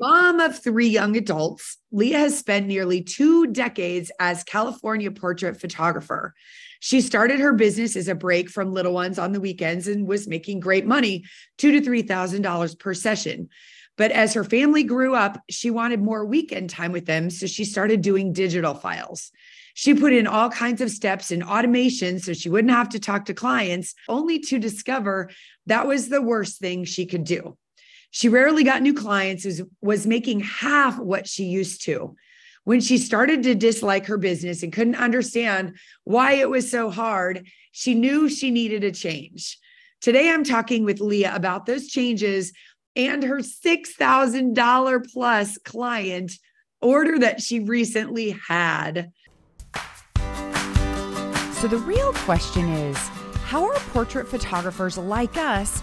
Mom of three young adults, Leah has spent nearly two decades as California portrait photographer. She started her business as a break from little ones on the weekends and was making great money, two to three thousand dollars per session. But as her family grew up, she wanted more weekend time with them, so she started doing digital files. She put in all kinds of steps and automation so she wouldn't have to talk to clients, only to discover that was the worst thing she could do. She rarely got new clients, was, was making half what she used to. When she started to dislike her business and couldn't understand why it was so hard, she knew she needed a change. Today, I'm talking with Leah about those changes and her $6,000 plus client order that she recently had. So, the real question is how are portrait photographers like us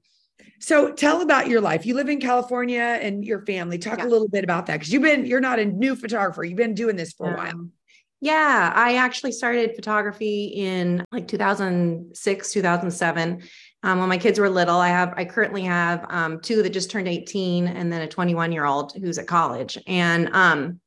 So tell about your life. You live in California and your family. Talk yeah. a little bit about that because you've been, you're not a new photographer. You've been doing this for um, a while. Yeah, I actually started photography in like 2006, 2007. Um, when my kids were little, I have, I currently have um, two that just turned 18 and then a 21 year old who's at college. And um,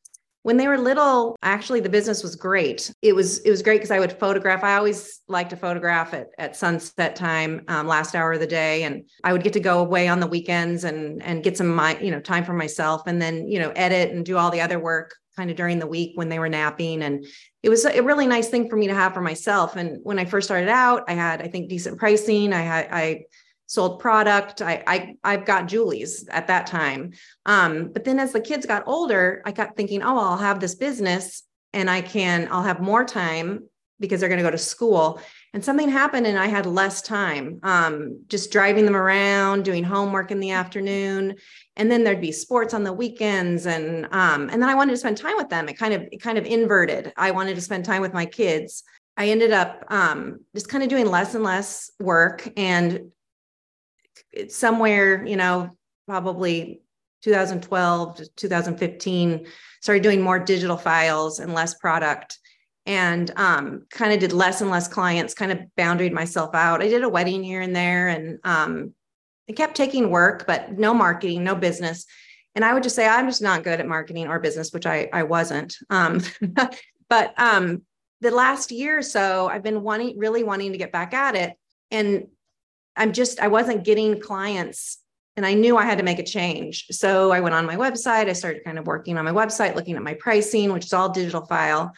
when they were little actually the business was great. It was it was great because i would photograph. I always like to photograph at, at sunset time um, last hour of the day and i would get to go away on the weekends and and get some my you know time for myself and then you know edit and do all the other work kind of during the week when they were napping. And it was a really nice thing for me to have for myself. And when i first started out i had i think decent pricing. I had i sold product. I, I I've got Julie's at that time. Um, but then as the kids got older, I got thinking, oh, I'll have this business and I can, I'll have more time because they're going to go to school. And something happened and I had less time, um, just driving them around, doing homework in the afternoon. And then there'd be sports on the weekends. And um, and then I wanted to spend time with them. It kind of, it kind of inverted. I wanted to spend time with my kids. I ended up um, just kind of doing less and less work and somewhere, you know, probably 2012 to 2015, started doing more digital files and less product and um, kind of did less and less clients, kind of boundaried myself out. I did a wedding here and there and um, I kept taking work, but no marketing, no business. And I would just say, I'm just not good at marketing or business, which I, I wasn't. Um, but um, the last year or so, I've been wanting, really wanting to get back at it. And I'm just, I wasn't getting clients and I knew I had to make a change. So I went on my website. I started kind of working on my website, looking at my pricing, which is all digital file.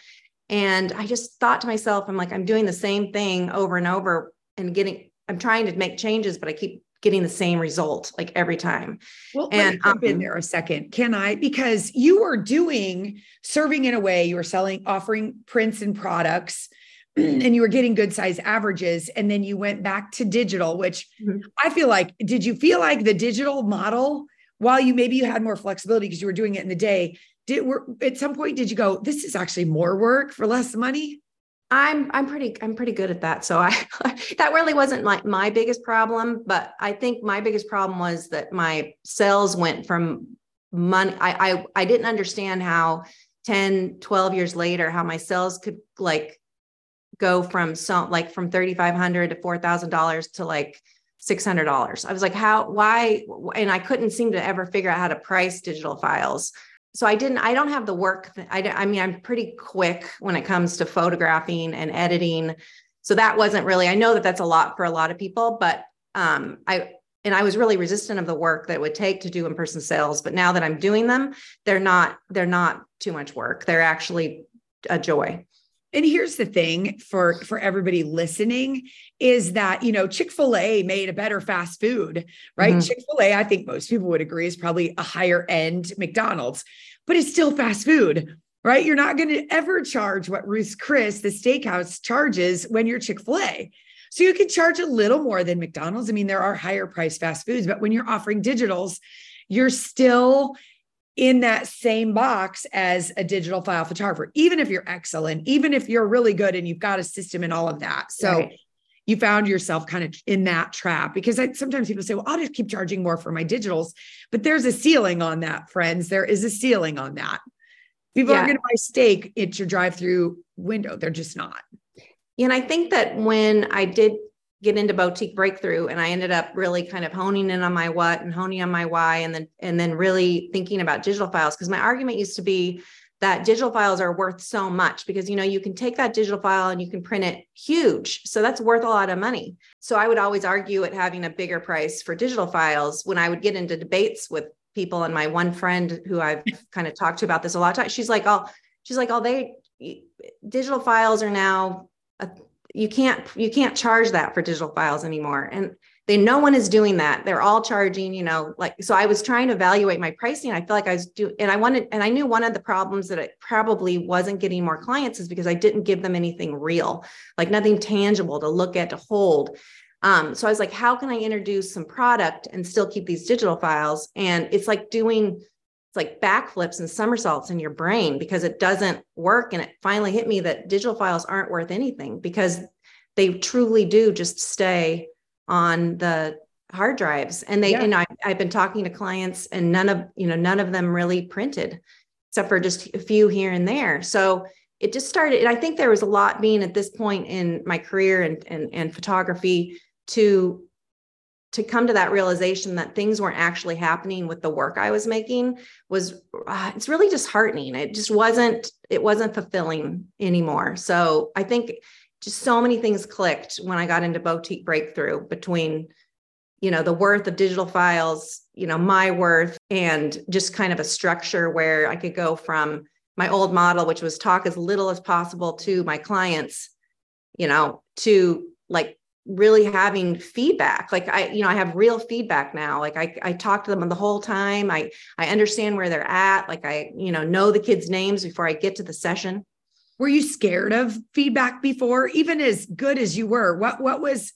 And I just thought to myself, I'm like, I'm doing the same thing over and over and getting, I'm trying to make changes, but I keep getting the same result like every time. Well, and jump um, in there a second. Can I? Because you were doing serving in a way, you were selling, offering prints and products and you were getting good size averages and then you went back to digital which mm-hmm. i feel like did you feel like the digital model while you maybe you had more flexibility because you were doing it in the day did were at some point did you go this is actually more work for less money i'm i'm pretty i'm pretty good at that so i that really wasn't like my biggest problem but i think my biggest problem was that my sales went from money i i, I didn't understand how 10 12 years later how my sales could like go from some like from 3,500 to $4,000 to like $600. I was like, how, why? And I couldn't seem to ever figure out how to price digital files. So I didn't, I don't have the work. I, I mean, I'm pretty quick when it comes to photographing and editing. So that wasn't really, I know that that's a lot for a lot of people, but um, I, and I was really resistant of the work that it would take to do in-person sales. But now that I'm doing them, they're not, they're not too much work. They're actually a joy and here's the thing for for everybody listening is that you know chick-fil-a made a better fast food right? Mm-hmm. chick-fil-a i think most people would agree is probably a higher end mcdonald's but it's still fast food right? You're not going to ever charge what ruth's chris the steakhouse charges when you're chick-fil-a. So you can charge a little more than mcdonald's. I mean there are higher price fast foods but when you're offering digitals you're still in that same box as a digital file photographer, even if you're excellent, even if you're really good and you've got a system and all of that. So right. you found yourself kind of in that trap because I, sometimes people say, well, I'll just keep charging more for my digitals. But there's a ceiling on that, friends. There is a ceiling on that. People yeah. aren't going to buy steak at your drive through window. They're just not. And I think that when I did get into boutique breakthrough and i ended up really kind of honing in on my what and honing on my why and then and then really thinking about digital files because my argument used to be that digital files are worth so much because you know you can take that digital file and you can print it huge so that's worth a lot of money. So i would always argue at having a bigger price for digital files when i would get into debates with people and my one friend who i've kind of talked to about this a lot of times she's like oh she's like oh they digital files are now a you can't you can't charge that for digital files anymore. And they no one is doing that. They're all charging you know like so i was trying to evaluate my pricing. I feel like i was doing and i wanted and i knew one of the problems that it probably wasn't getting more clients is because i didn't give them anything real like nothing tangible to look at to hold. Um, so i was like how can i introduce some product and still keep these digital files? And it's like doing it's like backflips and somersaults in your brain because it doesn't work. And it finally hit me that digital files aren't worth anything because they truly do just stay on the hard drives. And they, yeah. and I, I've been talking to clients and none of, you know, none of them really printed except for just a few here and there. So it just started. And I think there was a lot being at this point in my career and, and, and photography to to come to that realization that things weren't actually happening with the work I was making was uh, it's really disheartening. It just wasn't it wasn't fulfilling anymore. So I think just so many things clicked when I got into boutique breakthrough between you know the worth of digital files, you know my worth and just kind of a structure where I could go from my old model which was talk as little as possible to my clients, you know, to like really having feedback. Like i you know i have real feedback now. Like i i talk to them the whole time. I i understand where they're at. Like i you know know the kids names before i get to the session. Were you scared of feedback before? Even as good as you were what what was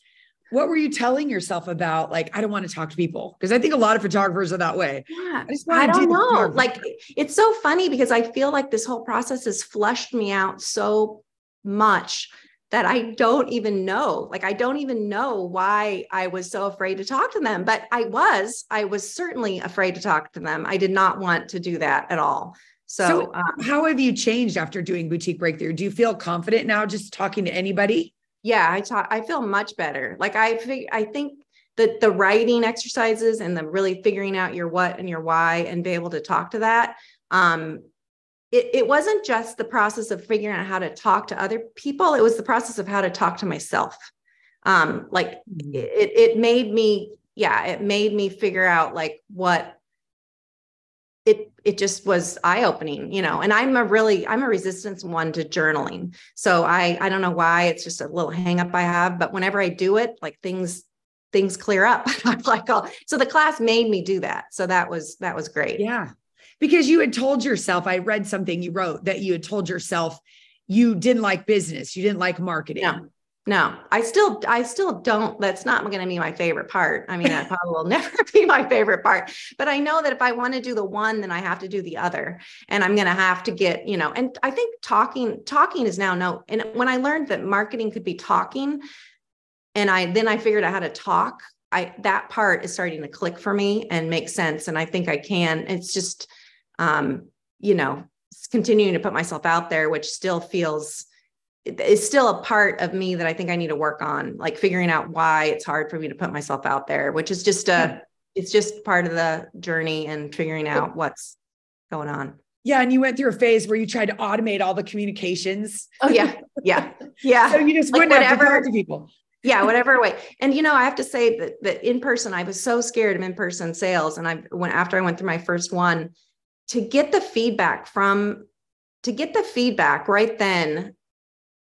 what were you telling yourself about like i don't want to talk to people because i think a lot of photographers are that way. Yeah. I, I don't do know. like it's so funny because i feel like this whole process has flushed me out so much that I don't even know. Like, I don't even know why I was so afraid to talk to them, but I was. I was certainly afraid to talk to them. I did not want to do that at all. So, so um, how have you changed after doing boutique breakthrough? Do you feel confident now just talking to anybody? Yeah, I talk. I feel much better. Like I, fig- I think that the writing exercises and the really figuring out your what and your why and be able to talk to that um, it, it wasn't just the process of figuring out how to talk to other people it was the process of how to talk to myself. Um like mm-hmm. it it made me yeah it made me figure out like what it it just was eye opening you know and i'm a really i'm a resistance one to journaling. So i i don't know why it's just a little hang up i have but whenever i do it like things things clear up. I'm like oh so the class made me do that. So that was that was great. Yeah because you had told yourself, I read something you wrote that you had told yourself you didn't like business, you didn't like marketing. No, no, I still, I still don't. That's not going to be my favorite part. I mean, that probably will never be my favorite part. But I know that if I want to do the one, then I have to do the other, and I'm going to have to get, you know. And I think talking, talking is now no. And when I learned that marketing could be talking, and I then I figured out how to talk. I that part is starting to click for me and make sense, and I think I can. It's just um, you know, continuing to put myself out there, which still feels is still a part of me that I think I need to work on, like figuring out why it's hard for me to put myself out there, which is just a it's just part of the journey and figuring out what's going on. Yeah, and you went through a phase where you tried to automate all the communications. Oh yeah, yeah, yeah. so you just like wouldn't whatever, have to talk to people. yeah, whatever way. And you know, I have to say that that in person, I was so scared of in person sales, and I went after I went through my first one to get the feedback from to get the feedback right then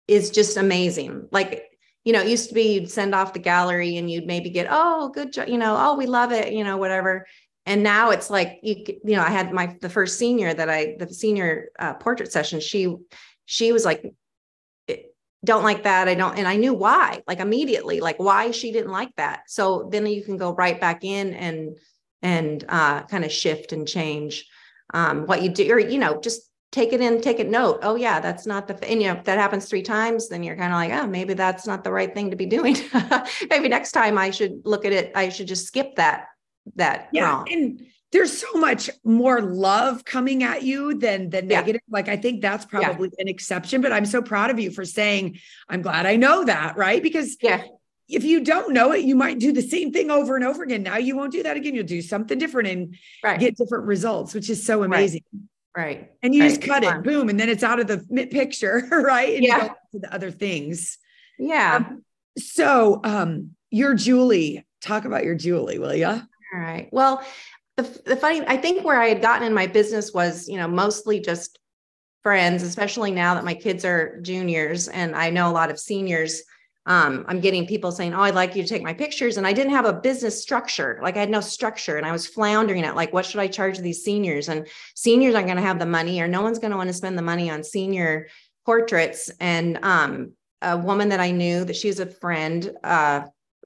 is just amazing. Like, you know, it used to be you'd send off the gallery and you'd maybe get, oh, good job, you know, oh, we love it, you know, whatever. And now it's like you, you know, I had my the first senior that I the senior uh, portrait session. She she was like, don't like that. I don't, and I knew why, like immediately, like why she didn't like that. So then you can go right back in and and uh, kind of shift and change um, what you do, or you know, just take it in, take it note. Oh yeah, that's not the. And you know, if that happens three times, then you're kind of like, oh, maybe that's not the right thing to be doing. maybe next time I should look at it. I should just skip that that. Yeah, wrong. and there's so much more love coming at you than the negative. Yeah. Like I think that's probably yeah. an exception, but I'm so proud of you for saying, I'm glad I know that, right? Because yeah. If you don't know it, you might do the same thing over and over again. Now you won't do that again. You'll do something different and right. get different results, which is so amazing. Right. right. And you right. just cut it, boom, and then it's out of the picture, right? And yeah. to the other things. Yeah. Um, so, um, your Julie, talk about your Julie, will you? All right. Well, the, the funny, I think where I had gotten in my business was, you know, mostly just friends, especially now that my kids are juniors and I know a lot of seniors. Um, I'm getting people saying, Oh, I'd like you to take my pictures. And I didn't have a business structure. Like I had no structure and I was floundering at like, what should I charge these seniors? And seniors aren't going to have the money or no one's going to want to spend the money on senior portraits. And um, a woman that I knew that she's a friend, uh,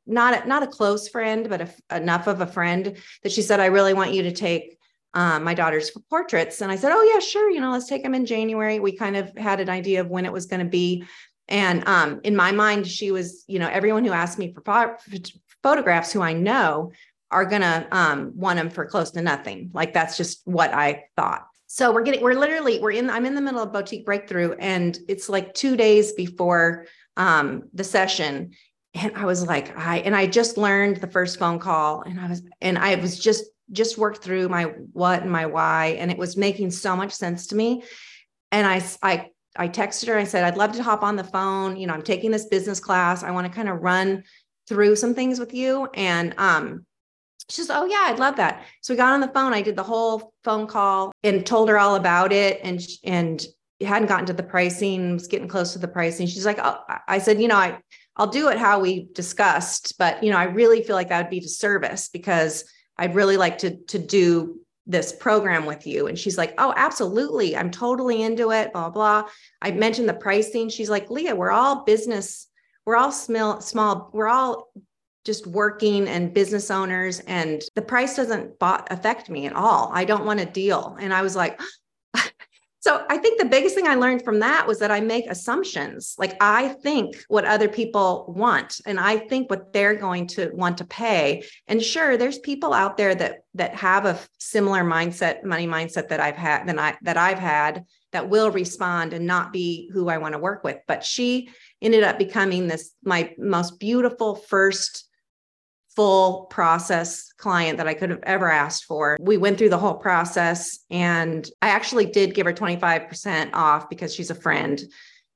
not a, not a close friend, but a, enough of a friend that she said, I really want you to take um, my daughter's portraits. And I said, Oh, yeah, sure. You know, let's take them in January. We kind of had an idea of when it was going to be. And um, in my mind, she was, you know, everyone who asked me for photographs who I know are to um, want them for close to nothing. Like that's just what I thought. So we're getting, we're literally, we're in, I'm in the middle of boutique breakthrough and it's like two days before um, the session and I was like, I and I just learned the first phone call, and I was and I was just just worked through my what and my why, and it was making so much sense to me. And I I I texted her. I said, I'd love to hop on the phone. You know, I'm taking this business class. I want to kind of run through some things with you. And um, she says, Oh, yeah, I'd love that. So we got on the phone. I did the whole phone call and told her all about it. And, and hadn't gotten to the pricing, was getting close to the pricing. She's like, oh, I said, you know, I, I'll do it how we discussed, but you know, I really feel like that would be disservice because I'd really like to to do this program with you. And she's like, Oh, absolutely. I'm totally into it, blah, blah. I mentioned the pricing. She's like, Leah, we're all business, we're all small, small, we're all just working and business owners. And the price doesn't affect me at all. I don't want a deal. And I was like, so I think the biggest thing I learned from that was that I make assumptions. Like I think what other people want and I think what they're going to want to pay. And sure, there's people out there that that have a similar mindset, money mindset that I've had than I that I've had that will respond and not be who I want to work with. But she ended up becoming this my most beautiful first full process client that I could have ever asked for. We went through the whole process and I actually did give her 25% off because she's a friend.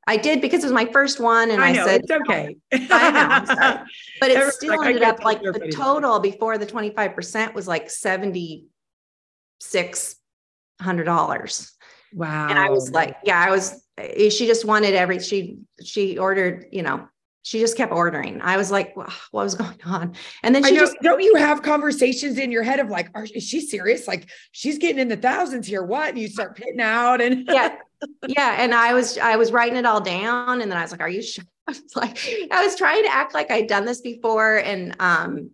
I did because it was my first one. And I, know, I said, it's okay. I know, but it still like, ended up like the total before the 25% was like $7,600. Wow. And I was like, yeah, I was, she just wanted every, she, she ordered, you know, she just kept ordering. I was like, what was going on? And then she know, just don't you have conversations in your head of like, are, is she serious? Like she's getting in the thousands here. What? And you start pitting out and yeah, yeah. And I was I was writing it all down, and then I was like, are you sure? I was like, I was trying to act like I'd done this before, and um,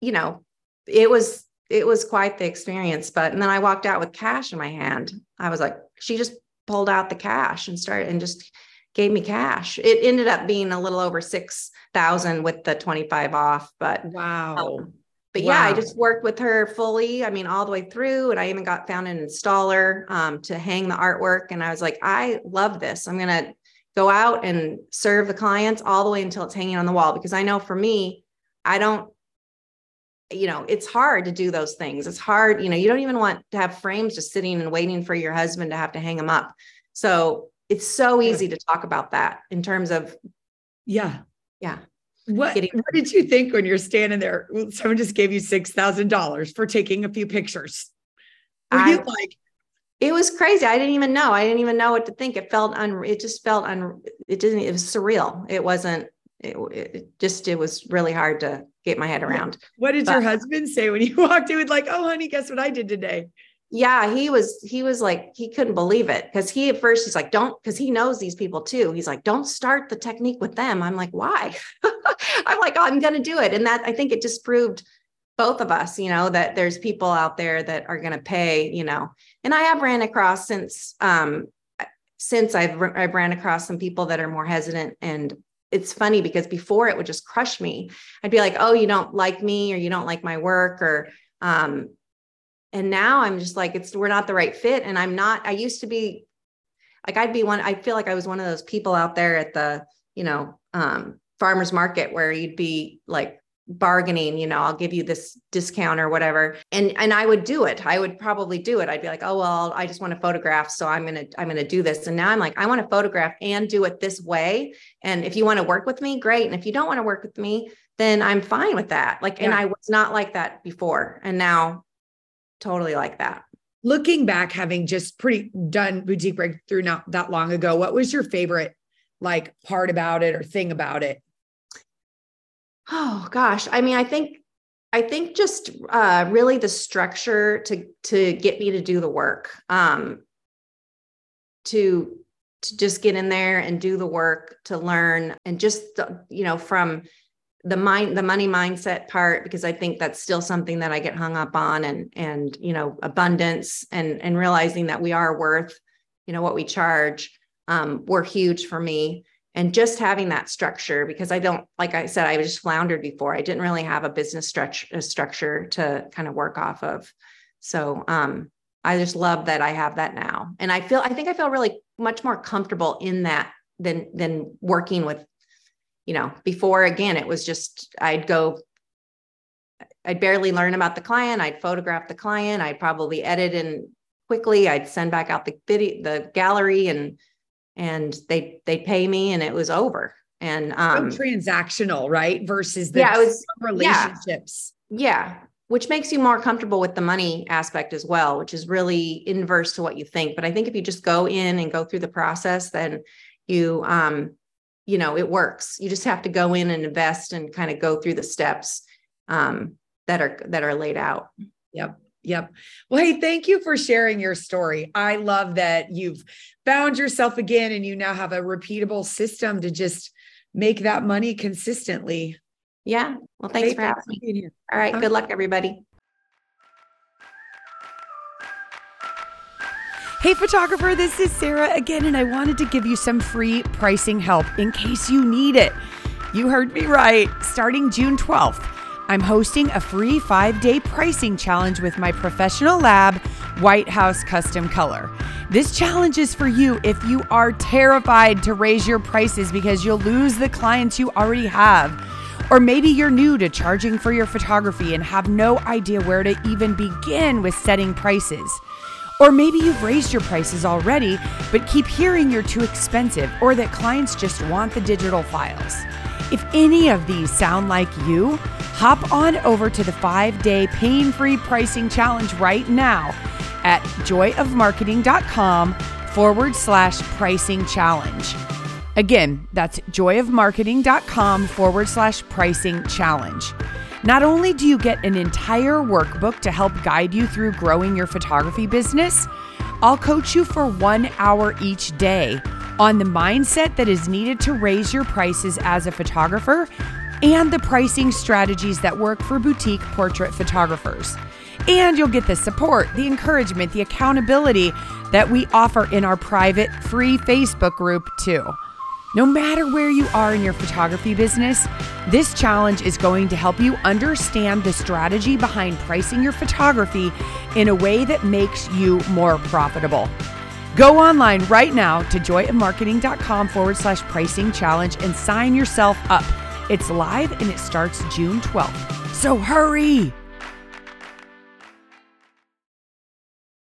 you know, it was it was quite the experience. But and then I walked out with cash in my hand. I was like, she just pulled out the cash and started and just gave me cash. It ended up being a little over 6,000 with the 25 off, but wow. Um, but wow. yeah, I just worked with her fully. I mean, all the way through. And I even got found an installer um, to hang the artwork. And I was like, I love this. I'm going to go out and serve the clients all the way until it's hanging on the wall. Because I know for me, I don't, you know, it's hard to do those things. It's hard, you know, you don't even want to have frames just sitting and waiting for your husband to have to hang them up. So it's so easy to talk about that in terms of yeah yeah what, Getting- what did you think when you're standing there someone just gave you six thousand dollars for taking a few pictures were I, you like it was crazy. I didn't even know. I didn't even know what to think. It felt un. It just felt un. It didn't. It was surreal. It wasn't. It, it just. It was really hard to get my head around. What did but, your husband say when you walked in? With like, oh, honey, guess what I did today? Yeah, he was. He was like, he couldn't believe it because he at first he's like, don't, because he knows these people too. He's like, don't start the technique with them. I'm like, why? I'm like, oh, I'm gonna do it, and that I think it just proved both of us, you know, that there's people out there that are to pay, you know, and I have ran across since, um, since I've, I've ran across some people that are more hesitant and it's funny because before it would just crush me. I'd be like, oh, you don't like me or you don't like my work or, um, and now I'm just like, it's, we're not the right fit. And I'm not, I used to be like, I'd be one, I feel like I was one of those people out there at the, you know, um, farmer's market where you'd be like bargaining you know i'll give you this discount or whatever. And and i would do it. I would probably do it. I'd be like oh well i just want to photograph so i'm gonna i'm gonna do this. And now i'm like i want to photograph and do it this way. And if you want to work with me great. And if you don't want to work with me then i'm fine with that. Like yeah. and i was not like that before. And now totally like that. Looking back having just pretty done boutique breakthrough not that long ago what was your favorite like part about it or thing about it? Oh gosh. I mean i think i think just uh, really the structure to to get me to do the work um to to just get in there and do the work to learn and just you know from the mind the money mindset part because i think that's still something that i get hung up on and and you know abundance and and realizing that we are worth you know what we charge um, were huge for me. And just having that structure because i don't like i said i was just floundered before. I didn't really have a business a structure to kind of work off of. So um i just love that i have that now. And i feel i think i feel really much more comfortable in that than than working with you know before again it was just i'd go i'd barely learn about the client i'd photograph the client i'd probably edit and quickly i'd send back out the video the gallery and and they they pay me and it was over. And um so transactional right versus the yeah, it was, relationships. yeah, yeah which makes you more comfortable with the money aspect as well which is really inverse to what you think. But i think if you just go in and go through the process then you um you know it works you just have to go in and invest and kind of go through the steps um that are that are laid out yep Yep. Well, hey, thank you for sharing your story. I love that you've found yourself again and you now have a repeatable system to just make that money consistently. Yeah. Well, thanks for having me. Here. All right. Good luck, everybody. Hey, photographer, this is Sarah again, and I wanted to give you some free pricing help in case you need it. You heard me right. Starting June 12th, I'm hosting a free five day pricing challenge with my professional lab, White House Custom Color. This challenge is for you if you are terrified to raise your prices because you'll lose the clients you already have. Or maybe you're new to charging for your photography and have no idea where to even begin with setting prices. Or maybe you've raised your prices already, but keep hearing you're too expensive or that clients just want the digital files. If any of these sound like you, hop on over to the five day pain free pricing challenge right now at joyofmarketing.com forward slash pricing challenge. Again, that's joyofmarketing.com forward slash pricing challenge. Not only do you get an entire workbook to help guide you through growing your photography business, I'll coach you for one hour each day on the mindset that is needed to raise your prices as a photographer and the pricing strategies that work for boutique portrait photographers. And you'll get the support, the encouragement, the accountability that we offer in our private free Facebook group, too. No matter where you are in your photography business, this challenge is going to help you understand the strategy behind pricing your photography in a way that makes you more profitable. Go online right now to joyofmarketing.com forward slash pricing challenge and sign yourself up. It's live and it starts June 12th. So hurry!